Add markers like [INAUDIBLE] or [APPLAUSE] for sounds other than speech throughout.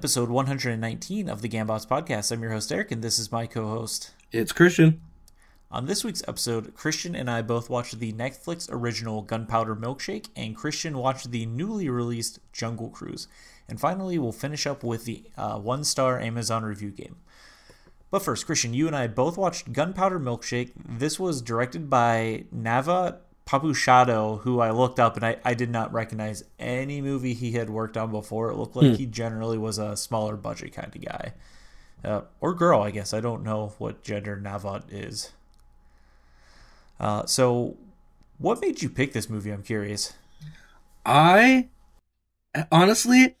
Episode 119 of the Gambots podcast. I'm your host, Eric, and this is my co host. It's Christian. On this week's episode, Christian and I both watched the Netflix original Gunpowder Milkshake, and Christian watched the newly released Jungle Cruise. And finally, we'll finish up with the uh, one star Amazon review game. But first, Christian, you and I both watched Gunpowder Milkshake. This was directed by Navot Papushado, who I looked up and I, I did not recognize any movie he had worked on before. It looked like hmm. he generally was a smaller budget kind of guy. Uh, or girl, I guess. I don't know what gender Navot is. Uh, so, what made you pick this movie? I'm curious. I honestly,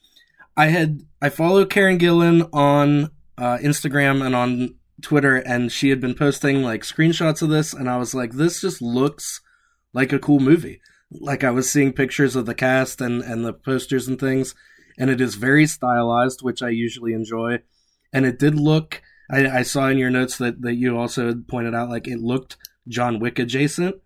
I had I follow Karen Gillan on uh, Instagram and on Twitter, and she had been posting like screenshots of this, and I was like, this just looks like a cool movie. Like I was seeing pictures of the cast and and the posters and things, and it is very stylized, which I usually enjoy. And it did look. I, I saw in your notes that that you also pointed out like it looked John Wick adjacent,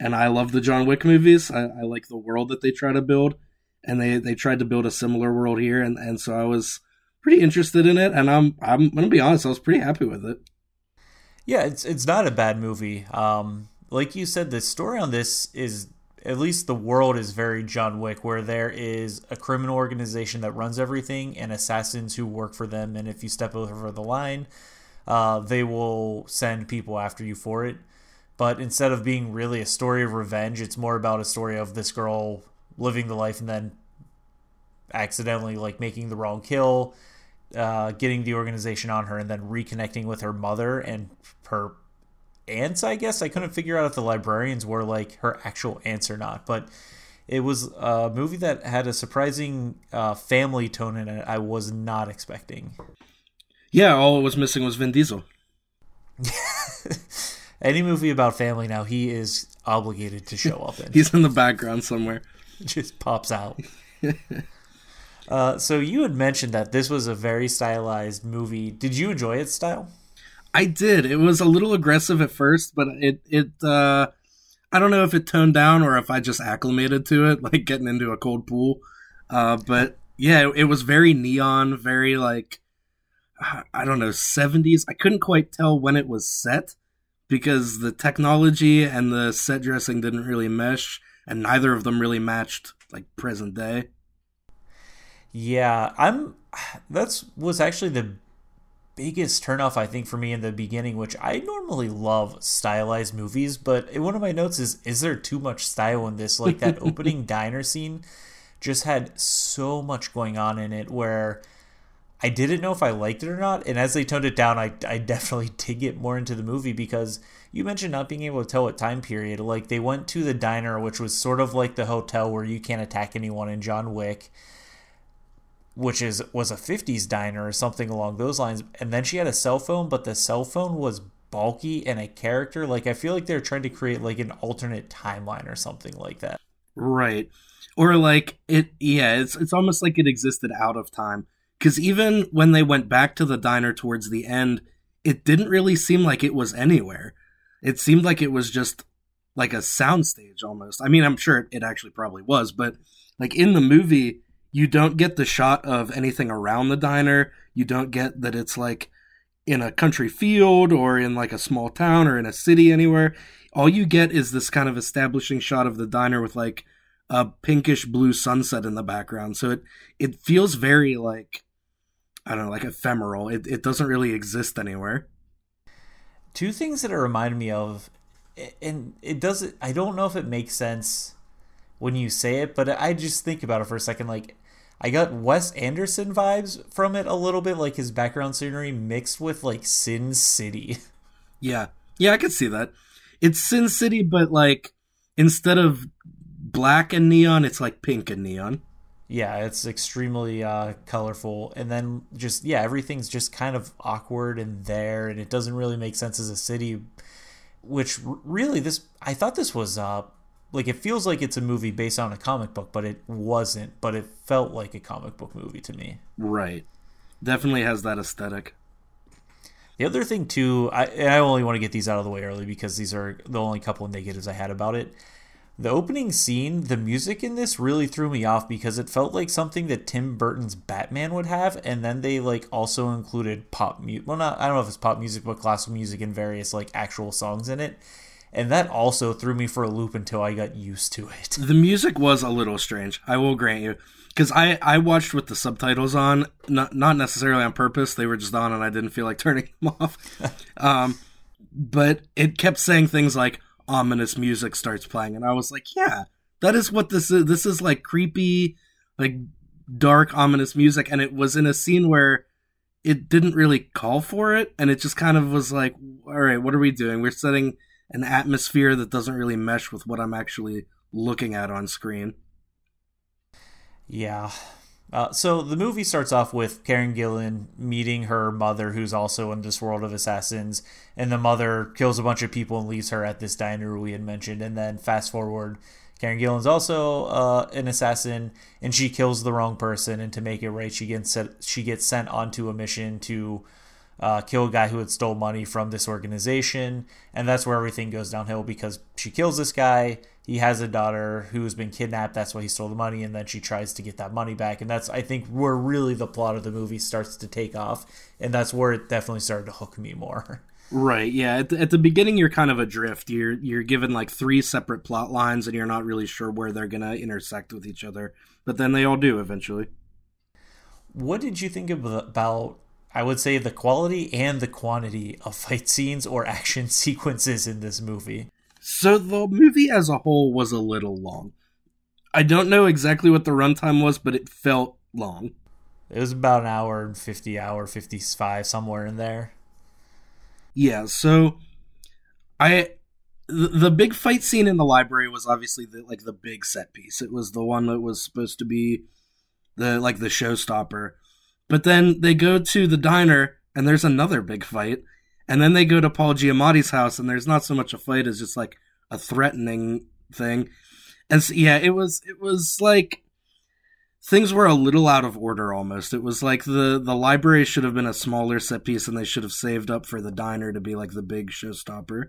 and I love the John Wick movies. I, I like the world that they try to build, and they they tried to build a similar world here, and and so I was pretty interested in it, and I'm I'm gonna be honest, I was pretty happy with it. Yeah, it's it's not a bad movie. Um, like you said, the story on this is at least the world is very John Wick, where there is a criminal organization that runs everything and assassins who work for them. And if you step over the line, uh, they will send people after you for it. But instead of being really a story of revenge, it's more about a story of this girl living the life and then accidentally like making the wrong kill, uh, getting the organization on her, and then reconnecting with her mother and her aunts, I guess. I couldn't figure out if the librarians were like her actual aunts or not, but it was a movie that had a surprising uh, family tone in it. I was not expecting. Yeah, all it was missing was Vin Diesel. [LAUGHS] Any movie about family now, he is obligated to show up in. [LAUGHS] He's in the background somewhere. [LAUGHS] Just pops out. uh, so you had mentioned that this was a very stylized movie. Did you enjoy its style? I did. It was a little aggressive at first, but it it uh I don't know if it toned down or if I just acclimated to it, [LAUGHS] like getting into a cold pool. Uh but yeah, it, it was very neon, very like I don't know, 70s. I couldn't quite tell when it was set because the technology and the set dressing didn't really mesh and neither of them really matched like present day. Yeah, I'm [SIGHS] that's was actually the biggest turnoff I think for me in the beginning, which I normally love stylized movies, but one of my notes is is there too much style in this? Like that [LAUGHS] opening diner scene just had so much going on in it where I didn't know if I liked it or not. And as they toned it down, I, I definitely [LAUGHS] did get more into the movie because you mentioned not being able to tell what time period. Like they went to the diner, which was sort of like the hotel where you can't attack anyone in John Wick which is was a 50s diner or something along those lines. And then she had a cell phone but the cell phone was bulky and a character. Like i feel like they're trying to create like an alternate timeline or something like that. Right. Or like it yeah it's it's almost like it existed out of time. Cuz even when they went back to the diner towards the end it didn't really seem like it was anywhere. It seemed like it was just like a soundstage almost. I mean i'm sure it actually probably was but like in the movie you don't get the shot of anything around the diner. You don't get that it's like in a country field or in like a small town or in a city anywhere. All you get is this kind of establishing shot of the diner with like a pinkish blue sunset in the background. So it it feels very like I don't know, like ephemeral. It it doesn't really exist anywhere. Two things that it reminded me of and it doesn't I don't know if it makes sense when you say it, but I just think about it for a second. Like, I got Wes Anderson vibes from it a little bit, like his background scenery mixed with like Sin City. [LAUGHS] Yeah, yeah, I could see that. It's Sin City, but like instead of black and neon, it's like pink and neon. Yeah, it's extremely uh, colorful, and then just yeah, everything's just kind of awkward and there, and it doesn't really make sense as a city. Which really, this I thought this was uh, like it feels like it's a movie based on a comic book, but it wasn't. But it felt like a comic book movie to me. Right. Definitely has that aesthetic. The other thing too, I I only want to get these out of the way early because these are the only couple of negatives I had about it. the opening scene, the music in this really threw me off because it felt like something that Tim Burton's Batman would have, and then they like also included pop music. Well, not I don't know if it's pop music, but classical music and various like actual songs in it, and that also threw me for a loop until I got used to it. The music was a little strange. I will grant you, because I I watched with the subtitles on, not not necessarily on purpose. They were just on, and I didn't feel like [LAUGHS] turning them off. um, but it kept saying things like ominous music starts playing and i was like yeah that is what this is this is like creepy like dark ominous music and it was in a scene where it didn't really call for it and it just kind of was like all right what are we doing we're setting an atmosphere that doesn't really mesh with what i'm actually looking at on screen yeah uh, so the movie starts off with Karen Gillan meeting her mother, who's also in this world of assassins, and the mother kills a bunch of people and leaves her at this diner we had mentioned. And then fast forward, Karen Gillan's also uh, an assassin, and she kills the wrong person. And to make it right, she gets set, she gets sent onto a mission to uh, kill a guy who had stole money from this organization, and that's where everything goes downhill because she kills this guy he has a daughter who's been kidnapped. That's why he stole the money, and then she tries to get that money back. And that's I think where really the plot of the movie starts to take off, and that's where it definitely started to hook me more. [LAUGHS] Right. Yeah. At the, at the beginning, you're kind of adrift. You're you're given like three separate plot lines, and you're not really sure where they're gonna intersect with each other. But then they all do eventually. What did you think about? I would say the quality and the quantity of fight scenes or action [LAUGHS] sequences in this movie. So the movie as a whole was a little long. I don't know exactly what the runtime was, but it felt long. It was about an hour and 50 hour 55 somewhere in there. Yeah, so I the, the big fight scene in the library was obviously the like the big set piece. It was the one that was supposed to be the like the showstopper. But then they go to the diner and there's another big fight and then they go to Paul Giamatti's house, and there's not so much a fight as just like a threatening thing. And so, yeah, it was it was like things were a little out of order almost. It was like the the library should have been a smaller set piece, and they should have saved up for the diner to be like the big showstopper.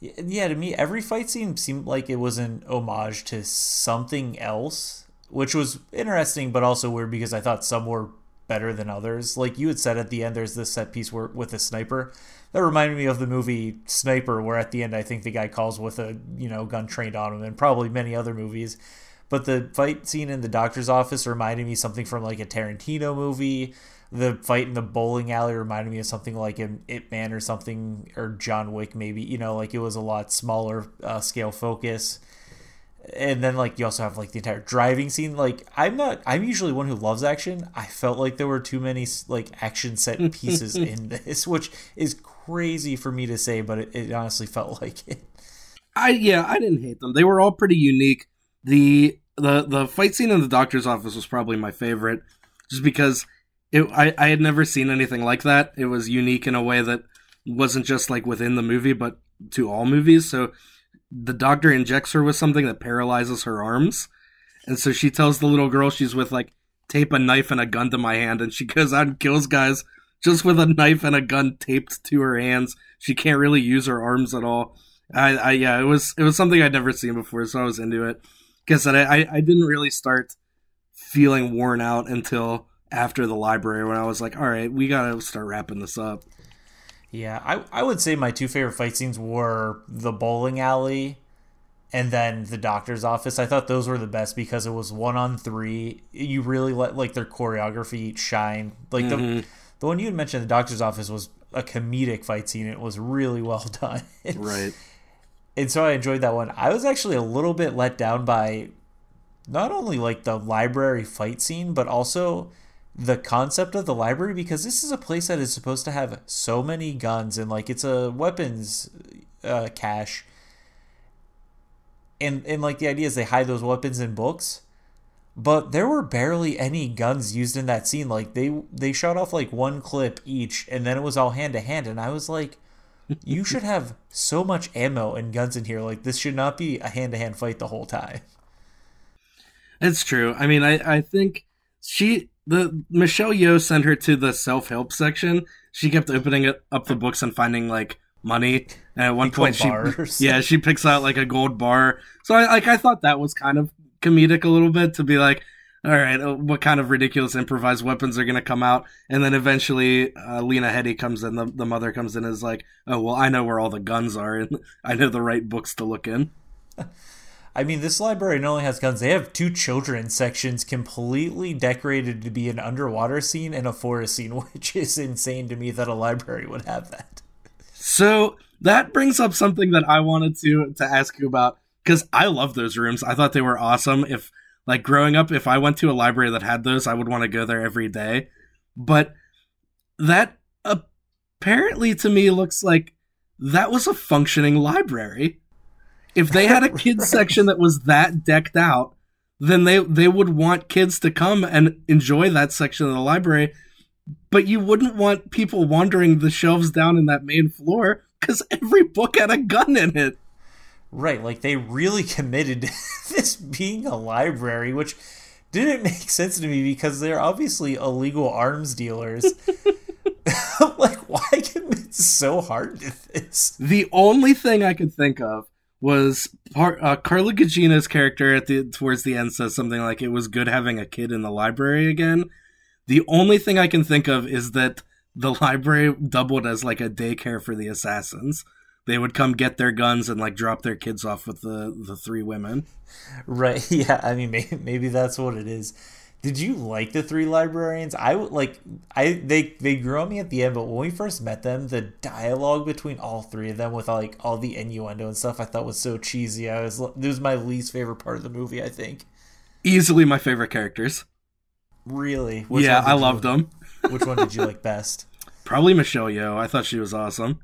Yeah, to me, every fight scene seemed like it was an homage to something else, which was interesting, but also weird because I thought some were better than others. Like you had said at the end, there's this set piece where with a sniper that reminded me of the movie Sniper, where at the end I think the guy calls with a you know gun trained on him, and probably many other movies. But the fight scene in the doctor's office reminded me something from like a Tarantino movie. The fight in the bowling alley reminded me of something like an Ip Man or something, or John Wick maybe. You know, like it was a lot smaller uh, scale focus and then like you also have like the entire driving scene. Like i'm not i'm usually one who loves action. I felt like there were too many like action set [LAUGHS] pieces in this which is crazy for me to say but it, it, honestly felt like it. I yeah i didn't hate them. They were all pretty unique. The the the fight scene in the doctor's office was probably my favorite just because it i i had never seen anything like that. It was unique in a way that wasn't just like within the movie but to all movies. So the doctor injects her with something that paralyzes her arms. And so she tells the little girl she's with, like, tape a knife and a gun to my hand. And she goes out and kills guys just with a knife and a gun taped to her hands. She can't really use her arms at all. I, I yeah, it was it was something I'd never seen before, so I was into it. Guess that I, I didn't really start feeling worn out until after the library when I was like, all right, we gotta start wrapping this up. Yeah, I, I would say my two favorite fight scenes were the bowling alley and then the doctor's office. I thought those were the best because it was one on three. You really let like their choreography shine. Like mm-hmm. the the one you had mentioned, the doctor's office was a comedic fight scene. It was really well [LAUGHS] done. right. And so I enjoyed that one. I was actually a little bit let down by not only like the library fight scene, but also the concept of the library because this is a place that is supposed to have so many guns and like it's a weapons uh, cache. And and like the idea is they hide those weapons in books but there were barely any guns used in that scene. Like they they shot off like one clip each and then it was all hand to hand and i was like you [LAUGHS] should have so much ammo and guns in here. Like this should not be a hand to hand fight the whole time. It's true. I mean i i think she the Michelle Yeoh sent her to the self help section. She kept opening it, up the books and finding like money. And at one point, she bars. [LAUGHS] yeah she picks out like a gold bar. So I like I thought that was kind of comedic a little bit to be like. All right, uh, what kind of ridiculous improvised weapons are going to come out? And then eventually, uh, Lena Headey comes in. The, the mother comes in and is like, "Oh well, I know where all the guns are, and [LAUGHS] I know the right books to look in." [LAUGHS] I mean, this library not only has guns, they have two children's sections completely decorated to be an underwater scene and a forest scene, [LAUGHS] which is insane to me that a library would have that. So that brings up something that I wanted to to ask you about because I love those rooms. I thought they were awesome. If like growing up, if I went to a library that had those, I would want to go there every day. But that apparently to me looks like that was a functioning library. If they had a [LAUGHS] kids Right. section that was that decked out, then they they would want kids to come and enjoy that section of the library. But you wouldn't want people wandering the shelves down in that main floor because every book had a gun in it. Right, like they really committed to [LAUGHS] this being a library, which didn't make sense to me because they're obviously illegal arms dealers. [LAUGHS] like, why commit so hard to this? The only thing I could think of was part, uh, Carla Gugino's character at the towards the end says something like it was good having a kid in the library again. The only thing I can think of is that the [LAUGHS] library doubled as like a daycare for the assassins. They would come get their guns and like drop their kids off with the the three women. Right, [LAUGHS] yeah, I mean, maybe, maybe that's what it is. Did you like the three librarians? I would like I they they grew on me at the end, but when we first met them, the dialogue between all three of them with like all the innuendo and stuff, I thought was so cheesy. I was it was my least favorite part of the movie. I think. Easily my favorite characters. Really? Which yeah, I you- loved them. [LAUGHS] Which one did you like best? [LAUGHS] Probably Michelle Yeoh. I thought she was awesome.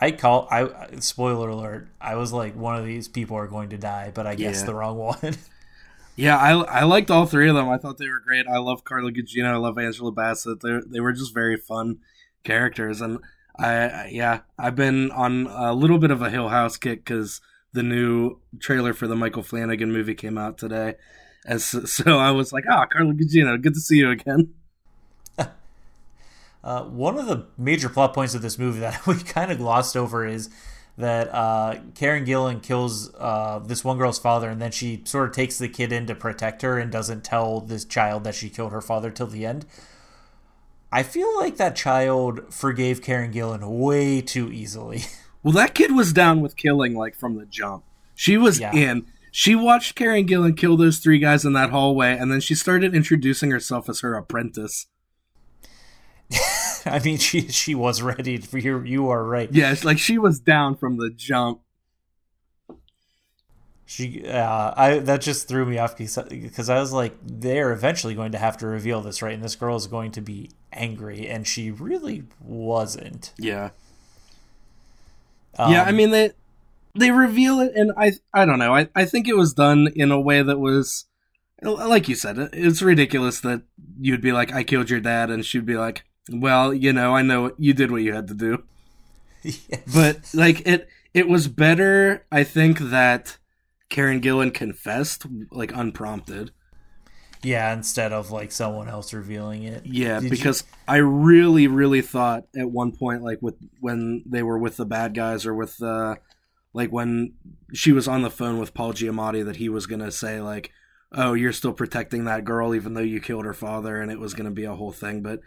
I call I spoiler alert. I was like one of these people are going to die, but I guess Yeah. the wrong [LAUGHS] one. Yeah, I I liked all three of them. I thought they were great. I love Carla Gugino. I love Angela Bassett. They they were just very fun characters, and I, I yeah I've been on a little bit of a Hill House kick because the new trailer for the Michael Flanagan movie came out today, and so, [LAUGHS] so I was like, ah, Carla Gugino, good to see you again. [LAUGHS] Uh, one of the major plot points of this movie that [LAUGHS] we kind of glossed over is that uh, Karen Gillan kills uh, this one girl's father, and then she sort of takes the kid in to protect her and doesn't tell this child that she killed her father till the end. I feel like that child forgave Karen Gillan way too easily. [LAUGHS] Well, that kid was down with killing like from the jump. She was Yeah. in. She watched Karen Gillan kill those three guys in that hallway, and then she started introducing herself as her apprentice. [LAUGHS] [LAUGHS] I mean, she she was ready for you. You are right. Yeah, it's like she was down from the jump. She, uh, I that just threw me off because because I was like, they're eventually going to have to reveal this, right? And this girl is going to be angry, and she really wasn't. Yeah. Um, yeah, I mean they they reveal it and I I don't know. I I think it was done in a way that was like you said, it's ridiculous that you'd be like I killed your dad and she'd be like, "Well, you know, I know you did what you had to do." [LAUGHS] But like it it was better I think that Karen Gillan confessed like unprompted. yeah, instead of like someone else revealing it. Yeah, Did you- because I really, really thought at one point, like with when they were with the bad guys, or with uh, like when she was on the phone with Paul Giamatti, that he was gonna say like, "Oh, you're still protecting that girl, even though you killed her father," and it was gonna be a whole thing. But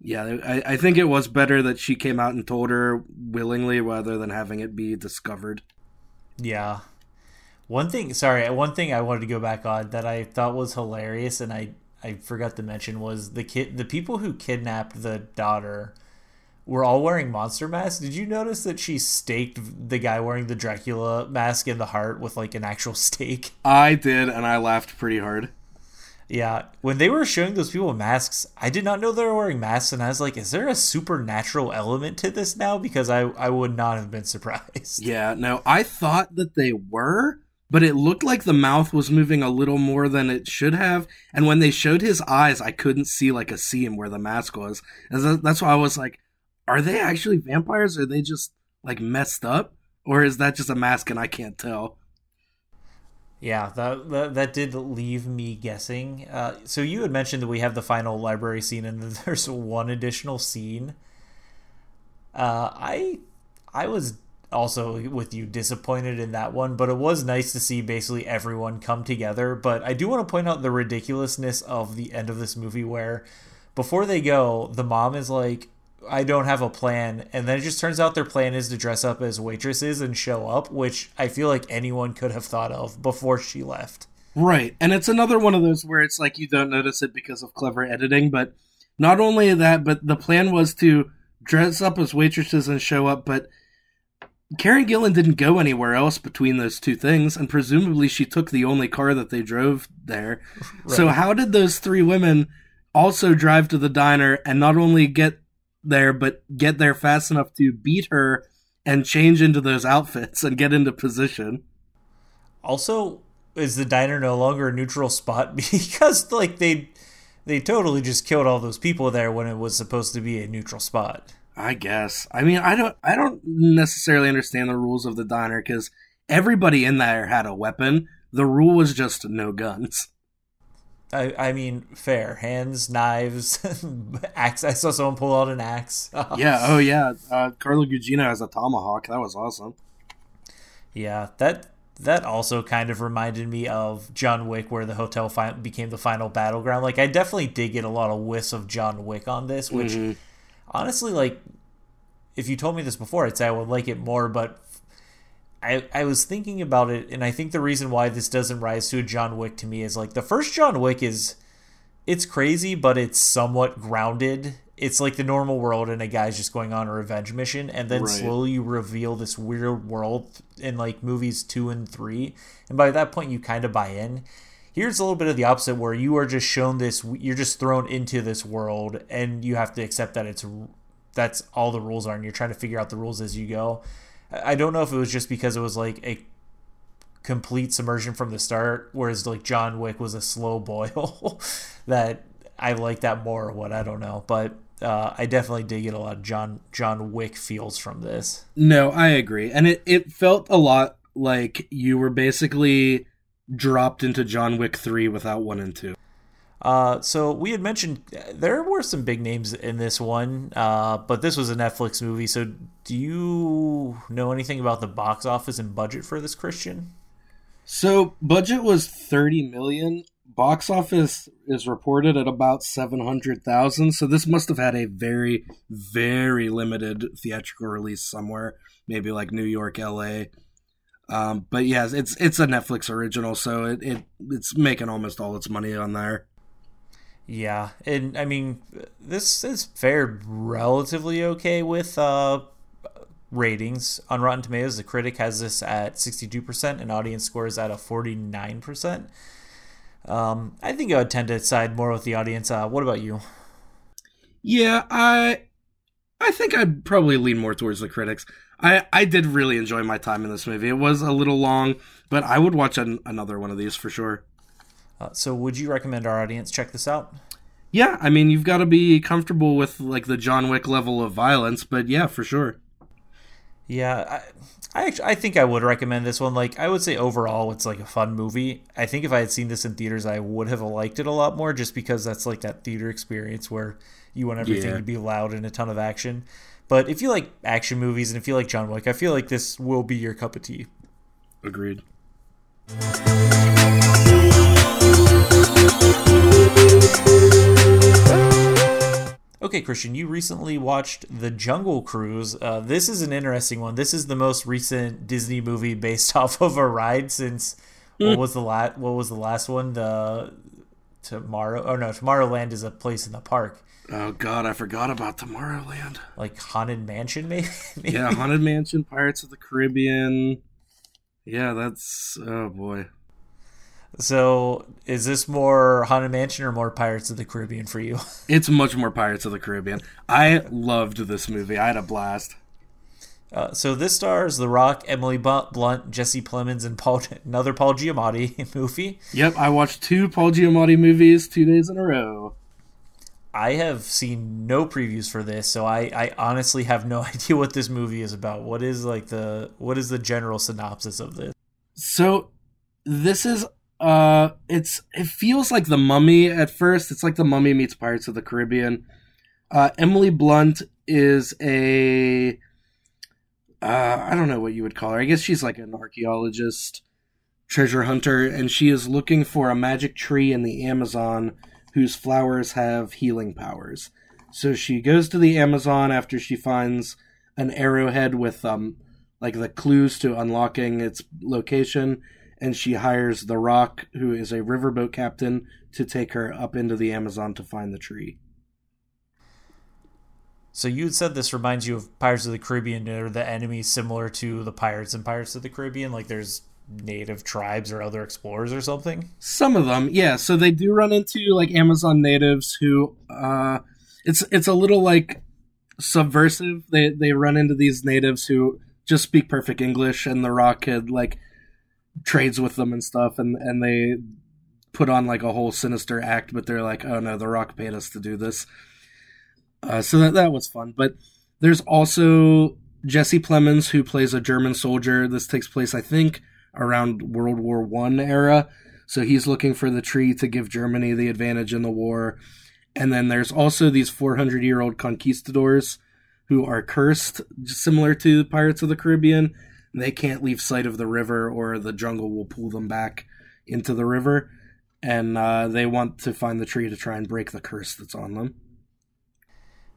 yeah, I, I think it was better that she came out and told her willingly, rather than having it be discovered. Yeah. One thing, sorry, one thing I wanted to go back on that I thought was hilarious, and I I forgot to mention was the kid, the people who kidnapped the daughter were all wearing monster masks. Did you notice that she staked the guy wearing the Dracula mask in the heart with like an actual stake? I did, and I laughed pretty hard. Yeah, when they were showing those people masks, I did not know they were wearing masks, and I was like, "Is there a supernatural element to this now?" Because I I would not have been surprised. [LAUGHS] Yeah, no, I thought that they were, but it looked like the mouth was moving a little more than it should have. And when they showed his eyes, I couldn't see like a seam where the mask was. And that's why I was like, are they actually vampires? Or are they just like messed up? Or is that just a mask and I can't tell? Yeah, that, that that did leave me guessing. Uh, so you had mentioned that we have the final library scene, and [LAUGHS] there's one additional scene. Uh, I I was also with you disappointed in that one, but it was nice to see basically everyone come together. But I do want to point out the ridiculousness of the end of this movie where before they go, the mom is like, I don't have a plan. And then it just turns out their plan is to dress up as waitresses and show up, which I feel like anyone could have thought of before she left. Right. And it's another one of those where it's like you don't notice it because of clever editing, but not only that, but the plan was to dress up as waitresses and show up, but Karen Gillan didn't go anywhere else between those two things, and presumably she took the only car that they drove there. [LAUGHS] Right. So, how did those three women also drive to the diner and not only get there, but get there fast enough to beat her and change into those outfits and get into position? Also, is the diner no longer a neutral spot [LAUGHS] because, like, they they totally just killed all those people there when it was supposed to be a neutral spot? I guess. I mean, I don't I don't necessarily understand the rules of the diner cuz everybody in there had a weapon. The rule was just no guns. I, I mean, fair. Hands, knives, [LAUGHS] axe. I saw someone pull out an axe. [LAUGHS] yeah. Oh, yeah. Uh, Carla Gugino has a tomahawk. That was awesome. Yeah. That that also kind of reminded me of John Wick, where the hotel fi- became the final battleground. Like, I definitely did get a lot of whiffs of John Wick on this, which mm-hmm honestly, like, if you told me this before, I'd say I would like it more, but I, I was thinking about it, and I think the reason why this doesn't rise to a John Wick to me is like the first John Wick is it's crazy, but it's somewhat grounded. It's like the normal world, and a guy's just going on a revenge mission, and then right. slowly you reveal this weird world in like movies two and three, and by that point you kind of buy in. Here's a little bit of the opposite where you are just shown this you're just thrown into this world and you have to accept that it's that's all the rules are and you're trying to figure out the rules as you go. I don't know if it was just because it was like a complete submersion from the start, whereas like John Wick was a slow boil [LAUGHS] that I like that more or what I don't know. But uh, I definitely did get a lot of John John Wick feels from this. No, I agree. And it, it felt a lot like you were basically dropped into John Wick 3 without 1 and 2. Uh, so we had mentioned there were some big names in this one, uh, but this was a Netflix movie. So do you know anything about the box office and budget for this, Christian? So budget was 30 million. Box office is reported at about 700,000. So this must have had a very, very limited theatrical release somewhere, maybe like New York, LA. Um, but yes, it's it's a Netflix original, so it, it it's making almost all its money on there. Yeah, and I mean this is fared relatively okay with uh, ratings on Rotten Tomatoes. The critic has this at sixty two percent, and audience scores at a forty nine percent. Um, I think I would tend to side more with the audience. Uh, what about you? Yeah, I I think I'd probably lean more towards the critics. I I did really enjoy my time in this movie. It was a little long, but I would watch an, another one of these for sure. Uh, so, would you recommend our audience check this out? Yeah, I mean, you've got to be comfortable with like the John Wick level of violence, but yeah, for sure. Yeah, I, I actually I think I would recommend this one. Like, I would say overall, it's like a fun movie. I think if I had seen this in theaters, I would have liked it a lot more, just because that's like that theater experience where you want everything yeah. to be loud and a ton of action. But if you like action movies and if you like John Wick, I feel like this will be your cup of tea. Agreed. Okay, Christian, you recently watched The Jungle Cruise. Uh, this is an interesting one. This is the most recent Disney movie based [LAUGHS] off of a ride since what was the last? What was the last one? The Tomorrow? Oh no, Tomorrowland is a place in the park. Oh God, I forgot about Tomorrowland. Like Haunted Mansion, maybe. [LAUGHS] maybe? Yeah, Haunted Mansion, Pirates of the Caribbean. Yeah, that's oh boy. So, is this more Haunted Mansion or more Pirates of the Caribbean for you? [LAUGHS] It's much more Pirates of the Caribbean. I loved this movie. I had a blast. Uh, so this stars The Rock, Emily Blunt, Jesse Plemons, and Paul, another Paul Giamatti [LAUGHS] movie. Yep, I watched two Paul Giamatti movies two days in a row. I have seen no previews for this, so I, I honestly have no [LAUGHS] idea what this movie is about. What is like the what is the general synopsis of this? So this is uh it's it feels like the mummy at first. It's like the mummy meets Pirates of the Caribbean. Uh, Emily Blunt is a uh, I don't know what you would call her. I guess she's like an archaeologist, treasure hunter, and she is looking for a magic tree in the Amazon whose flowers have healing powers. So she goes to the Amazon after she finds an arrowhead with um like the clues to unlocking its location and she hires the rock who is a riverboat captain to take her up into the amazon to find the tree. So you said this reminds you of pirates of the caribbean or the enemies similar to the pirates and pirates of the caribbean like there's native tribes or other explorers or something? Some of them yeah. So they do run into like amazon natives who uh it's it's a little like subversive. They they run into these natives who just speak perfect english and the rock kid like trades with them and stuff and and they put on like a whole sinister act but they're like oh no the rock paid us to do this. Uh, so that that was fun. But there's also jesse plemons who plays a german soldier. This takes place i think around world war one era. So he's looking for the tree to give germany the advantage in the war. And then there's also these 400 year old conquistadors who are cursed similar to pirates of the caribbean they can't leave sight of the river or the jungle will pull them back into the river. And uh, they want to find the tree to try and break the curse that's on them.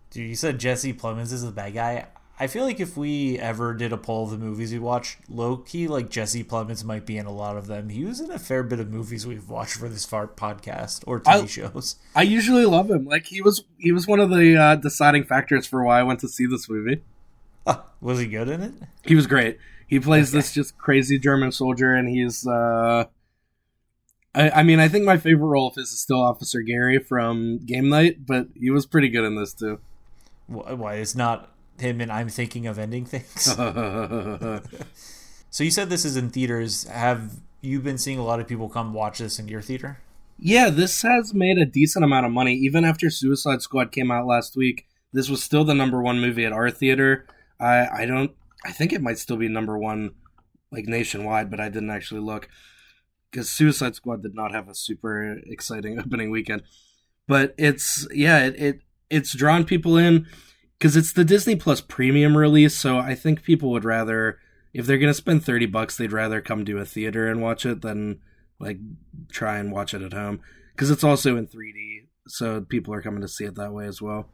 Dude you said jesse plemons is the bad guy. I feel like if we ever did a poll of the movies we watched low-key like jesse plemons might be in a lot of them. He was in a fair bit of movies we've watched for this far podcast or tv I, shows. I usually love him. Like he was he was one of the uh, deciding factors for why i went to see this movie. [LAUGHS] Was he good in it? He was great he plays okay. this just crazy German soldier, and he's. Uh, I, I mean, I think my favorite role of his is still Officer Gary from Game Night, but he was pretty good in this too. Why? It's not him, and I'm thinking of ending things. [LAUGHS] so you said this is in theaters. Have you been seeing a lot of people come watch this in your theater? Yeah, this has made a decent amount of money. Even after Suicide Squad came out last week, this was still the number one movie at our theater. I I don't I think it might still be number one, like nationwide, but I didn't actually look because Suicide Squad did not have a super exciting [LAUGHS] opening weekend. But it's yeah, it, it it's drawn people in because it's the Disney Plus premium release. So I think people would rather, if they're gonna spend thirty bucks, they'd rather come to a theater and watch it than like try and watch it at home because it's also in 3D. So people are coming to see it that way as well.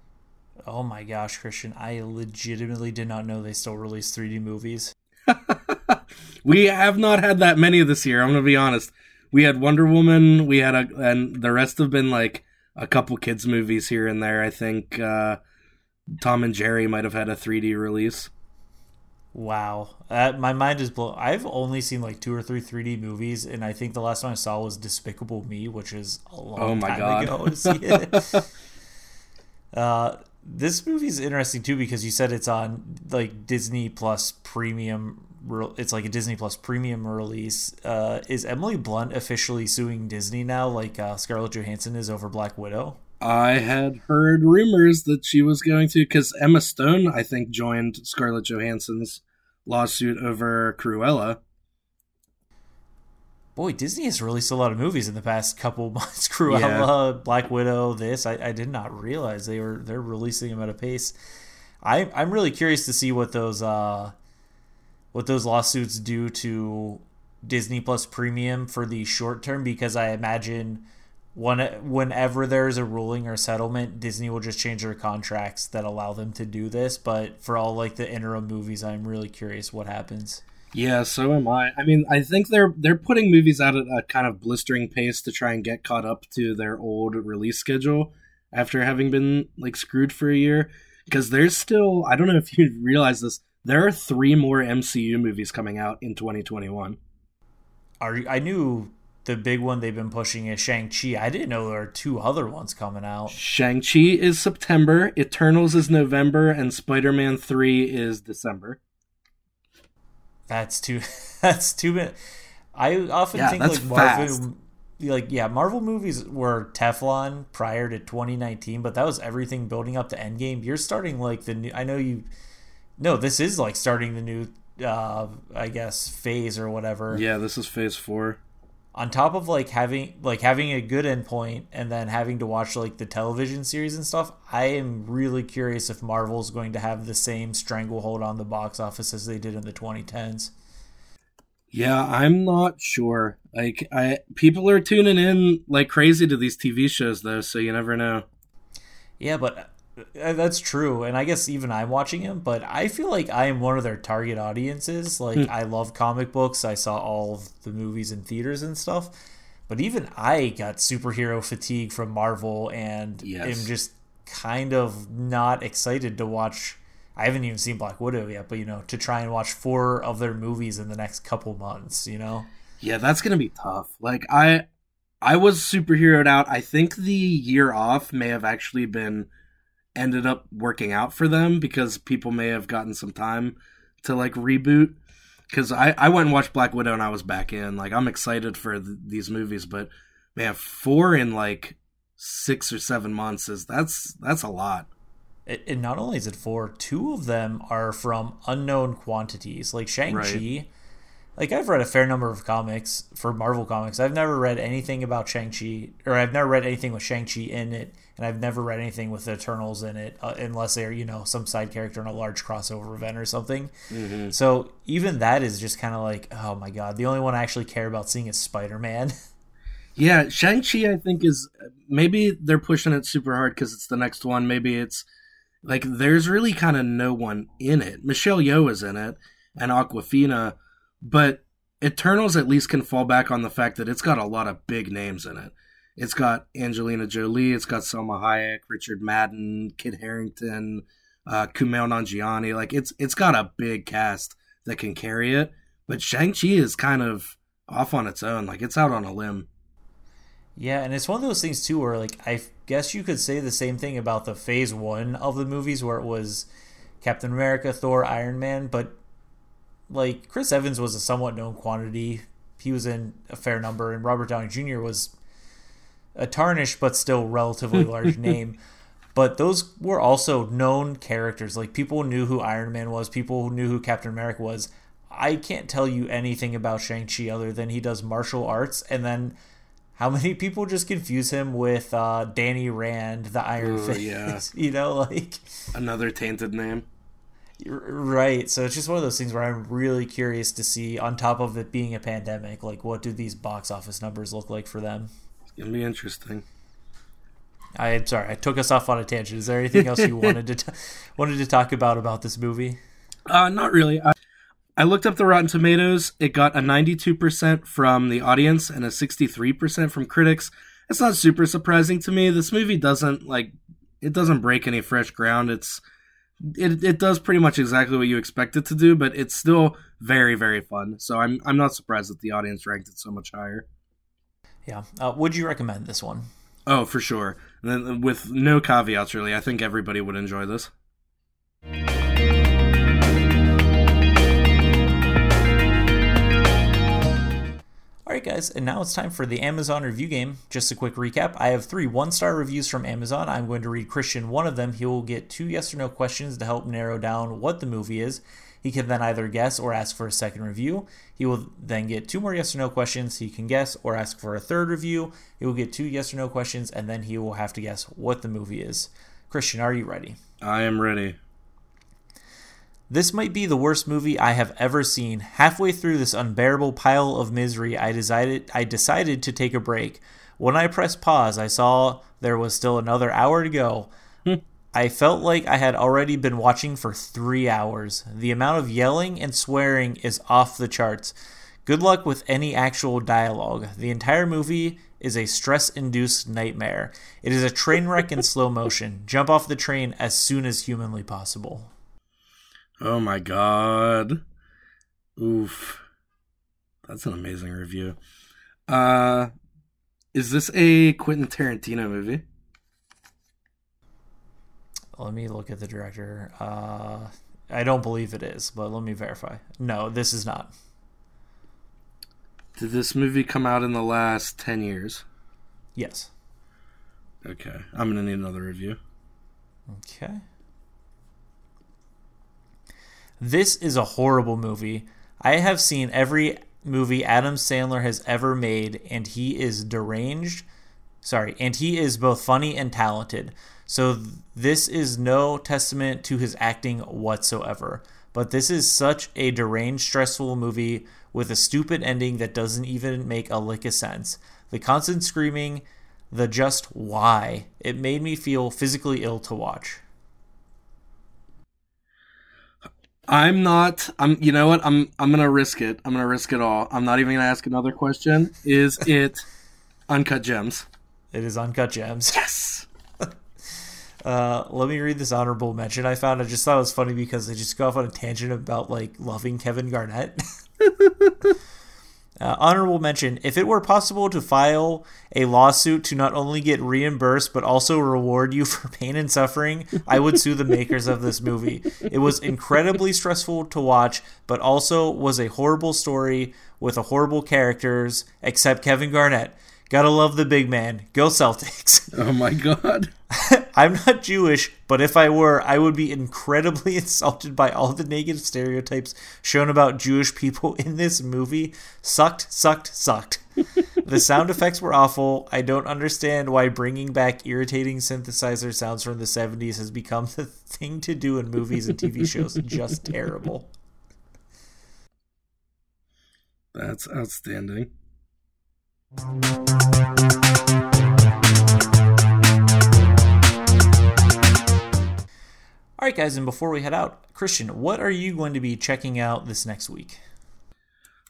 Oh my gosh, Christian, I legitimately did not know they still release 3D movies. [LAUGHS] we have not had that many this year, I'm going to be honest. We had Wonder Woman, we had a and the rest have been like a couple kids movies here and there. I think uh Tom and Jerry might have had a 3D release. Wow, uh, my mind is blown. I've only seen like two or three 3D movies, and I think the last one I saw was Despicable Me, which is a long oh my time God. ago to see it. uh, this movie's interesting too because you said it's on like Disney Plus premium. It's like a Disney Plus premium release. Uh, is Emily Blunt officially suing Disney now, like uh, Scarlett Johansson is over Black Widow? I had heard rumors that she was going to, because Emma Stone, I think, joined Scarlett Johansson's lawsuit over Cruella boy, Disney has released a lot of movies in the past couple [LAUGHS] months. Cruella, yeah. Black Widow, this I, I did not realize they were they're releasing them at a pace. I I'm really curious to see what those uh what those lawsuits do to Disney Plus Premium for the short term because I imagine when whenever there's a ruling or settlement, Disney will just change their contracts that allow them to do this. But for all like the interim movies, I'm really curious what happens. Yeah, so am I. I mean, I think they're they're putting movies out at a kind of blistering pace to try and get caught up to their old release schedule after having been like screwed for a year. Because there's still, I don't know if you realize this, there are three more MCU movies coming out in 2021. Are I knew the big one they've been pushing is Shang Chi. I didn't know there are two other ones coming out. Shang Chi is September, Eternals is November, and Spider Man Three is December. That's too. [LAUGHS] That's too bad. I often yeah, think like Marvel, fast. like yeah, Marvel movies were Teflon prior to 2019, but that was everything building up to Endgame. You're starting like the new. I know you. No, this is like starting the new. uh I guess phase or whatever. Yeah, this is phase four. On top of like having like having a good endpoint and then having to watch like the television series and stuff, I am really curious if Marvel's going to have the same stranglehold on the box office as they did in the 2010s. Yeah, I'm not sure. Like I people are tuning in like crazy to these TV shows though, so you never know. Yeah, but that's true, and I guess even I'm watching him, but I feel like I am one of their target audiences. Like hmm. I love comic books. I saw all of the movies in theaters and stuff. But even I got superhero fatigue from Marvel and yes. am just kind of not excited to watch I haven't even seen Black Widow yet, but you know, to try and watch four of their movies in the next couple months, you know? Yeah, that's gonna be tough. Like I I was superheroed out. I think the year off may have actually been ended up working out for them because people may have gotten some time to like reboot. Because I, I went and watched Black Widow and I was back in. Like, I'm excited for th- these movies, but man, four in like six or seven months is that's that's a lot. It, and not only is it four, two of them are from unknown quantities. Like Shang Chi, right like I've read a fair number of comics for Marvel comics. I've never read anything about Shang Chi, or I've never read anything with Shang Chi in it, and I've never read anything with the Eternals in it, uh, unless they're you know some side character in a large crossover event or something. Mm-hmm. So even that is just kind of like, oh my god, the only one I actually care about seeing is Spider Man. [LAUGHS] yeah, Shang Chi, I think is maybe they're pushing it super hard because it's the next one. Maybe it's like there's really kind of no one in it. Michelle Yeoh is in it, and Awkwafina, but Eternals at least can fall back on the fact that it's got a lot of big names in it. It's got Angelina Jolie, it's got Salma Hayek, Richard Madden, Kit Harington, uh, Kumail Nanjiani. Like it's it's got a big cast that can carry it. But Shang Chi is kind of off on its own. Like it's out on a limb. Yeah, and it's one of those things too where like I guess you could say the same thing about the phase one of the movies where it was Captain America, Thor, Iron Man, but like Chris Evans was a somewhat known quantity. He was in a fair number, and Robert Downey Jr. was a tarnished but still relatively large [LAUGHS] name. But those were also known characters. Like people knew who Iron Man was, people knew who Captain America was. I can't tell you anything about Shang-Chi other than he does martial arts and then how many people just confuse him with uh, Danny Rand, the Iron Ooh, Fist? Yeah. [LAUGHS] you know, like another tainted name. Right. So it's just one of those things where I'm really curious to see, on top of it being a pandemic, like what do these box office numbers look like for them? Gonna be interesting. I'm sorry, I took us off on a tangent. Is there anything else you [LAUGHS] wanted to t- wanted to talk about about this movie? Uh, not really. I, I looked up the Rotten Tomatoes. It got a 92% from the audience and a 63% from critics. It's not super surprising to me. This movie doesn't like it doesn't break any fresh ground. It's it, it does pretty much exactly what you expect it to do, but it's still very very fun. So I'm I'm not surprised that the audience ranked it so much higher. Yeah, uh, would you recommend this one? Oh, for sure. Then with no caveats, really, I think everybody would enjoy this. Alright, guys, and now it's time for the Amazon review game. Just a quick recap I have three one star reviews from Amazon. I'm going to read Christian one of them. He will get two yes or no questions to help narrow down what the movie is. He can then either guess or ask for a second review. He will then get two more yes or no questions. He can guess or ask for a third review. He will get two yes or no questions, and then he will have to guess what the movie is. Christian, are you ready? I am ready. This might be the worst movie I have ever seen. Halfway through this unbearable pile of misery, I decided I decided to take a break. When I pressed pause, I saw there was still another hour to go. I felt like I had already been watching for 3 hours. The amount of yelling and swearing is off the charts. Good luck with any actual dialogue. The entire movie is a stress induced nightmare. It is a train wreck in slow motion. Jump off the train as soon as humanly possible. Oh my god. Oof. That's an amazing review. Uh is this a Quentin Tarantino movie? Let me look at the director. Uh I don't believe it is, but let me verify. No, this is not. Did this movie come out in the last 10 years? Yes. Okay. I'm going to need another review. Okay. This is a horrible movie. I have seen every movie Adam Sandler has ever made, and he is deranged. Sorry, and he is both funny and talented. So th- this is no testament to his acting whatsoever. But this is such a deranged, stressful movie with a stupid ending that doesn't even make a lick of sense. The constant screaming, the just why, it made me feel physically ill to watch. I'm not. I'm. You know what? I'm. I'm gonna risk it. I'm gonna risk it all. I'm not even gonna ask another question. Is it [LAUGHS] uncut gems? It is uncut gems. Yes. Uh, let me read this honorable mention I found. I just thought it was funny because they just go off on a tangent about like loving Kevin Garnett. [LAUGHS] Uh, honorable mention if it were possible to file a lawsuit to not only get reimbursed but also reward you [LAUGHS] for pain and suffering, I would sue the makers of this movie. It was incredibly stressful to watch, but also was a horrible story with a horrible characters, except Kevin Garnett. Gotta love the big man. Go Celtics. [LAUGHS] Oh my god. I'm not Jewish, but if I were, I would be incredibly [LAUGHS] insulted by all the negative stereotypes shown about Jewish people in this movie. Sucked, sucked, sucked. the sound effects were awful. I don't understand why bringing back irritating synthesizer sounds from the 70s has become the thing to do in movies and TV shows. Just terrible. That's outstanding. All right, guys, and before we head out, Christian, what are you going to be checking out this next week?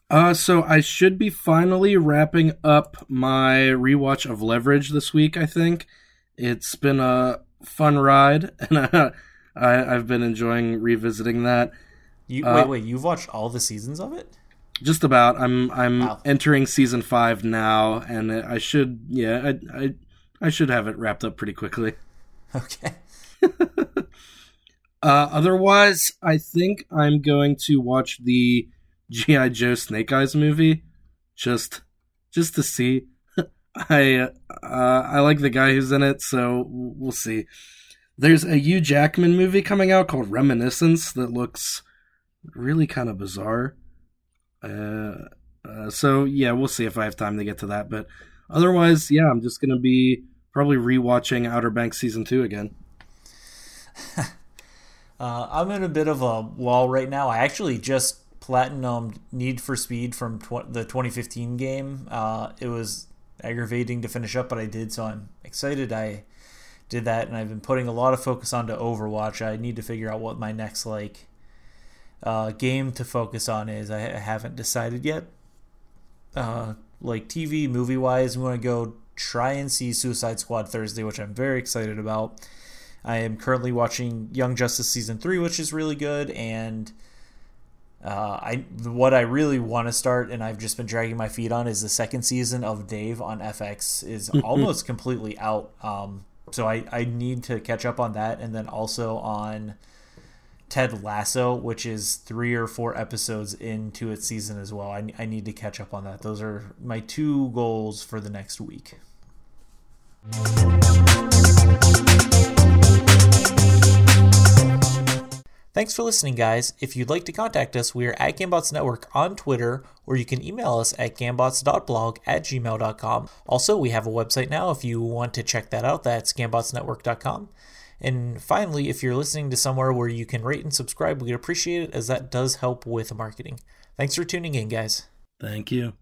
Uh, so I should be finally wrapping up my rewatch of Leverage this week. I think it's been a fun ride, [LAUGHS] and I, have been enjoying revisiting that. You uh, wait, wait, you've watched all the seasons of it? Just about. I'm I'm wow. entering season five now, and I should yeah I I I should have it wrapped up pretty quickly. [LAUGHS] Okay. [LAUGHS] Uh, otherwise, I think I'm going to watch the GI Joe Snake Eyes movie, just just to see. [LAUGHS] I uh, I like the guy who's in it, so we'll see. There's a Hugh Jackman movie coming out called Reminiscence that looks really kind of bizarre. Uh, uh, so yeah, we'll see if I have time to get to that. But otherwise, yeah, I'm just gonna be probably rewatching Outer Banks season two again. [LAUGHS] Uh, I'm in a bit of a lull right now. I actually just platinum Need for Speed from tw- the 2015 game. Uh, it was aggravating to finish up, but I did, so I'm excited I did that. And I've been putting a lot of focus onto Overwatch. I need to figure out what my next like uh, game to focus on is. I, haven't decided yet. Uh, like TV movie wise, I'm going to go try and see Suicide Squad Thursday, which I'm very excited about. I am currently watching Young Justice season three, which is really good, and uh, I what I really want to start, and I've just been dragging my feet on, is the second season of Dave on FX is [LAUGHS] almost completely out. Um, so I I need to catch up on that, and then also on Ted Lasso, which is three or four episodes into its season as well. I, I need to catch up on that. Those are my two goals for the next week. Thanks for listening, guys. If you'd like to contact us, we are at Gambots Network on Twitter, or you can email us at gambots.blog at gmail.com. Also, we have a website now if you want to check that out. That's gambotsnetwork.com. And finally, if you're listening to somewhere where you can rate and subscribe, we'd appreciate it as that does help with marketing. Thanks for tuning in, guys. Thank you.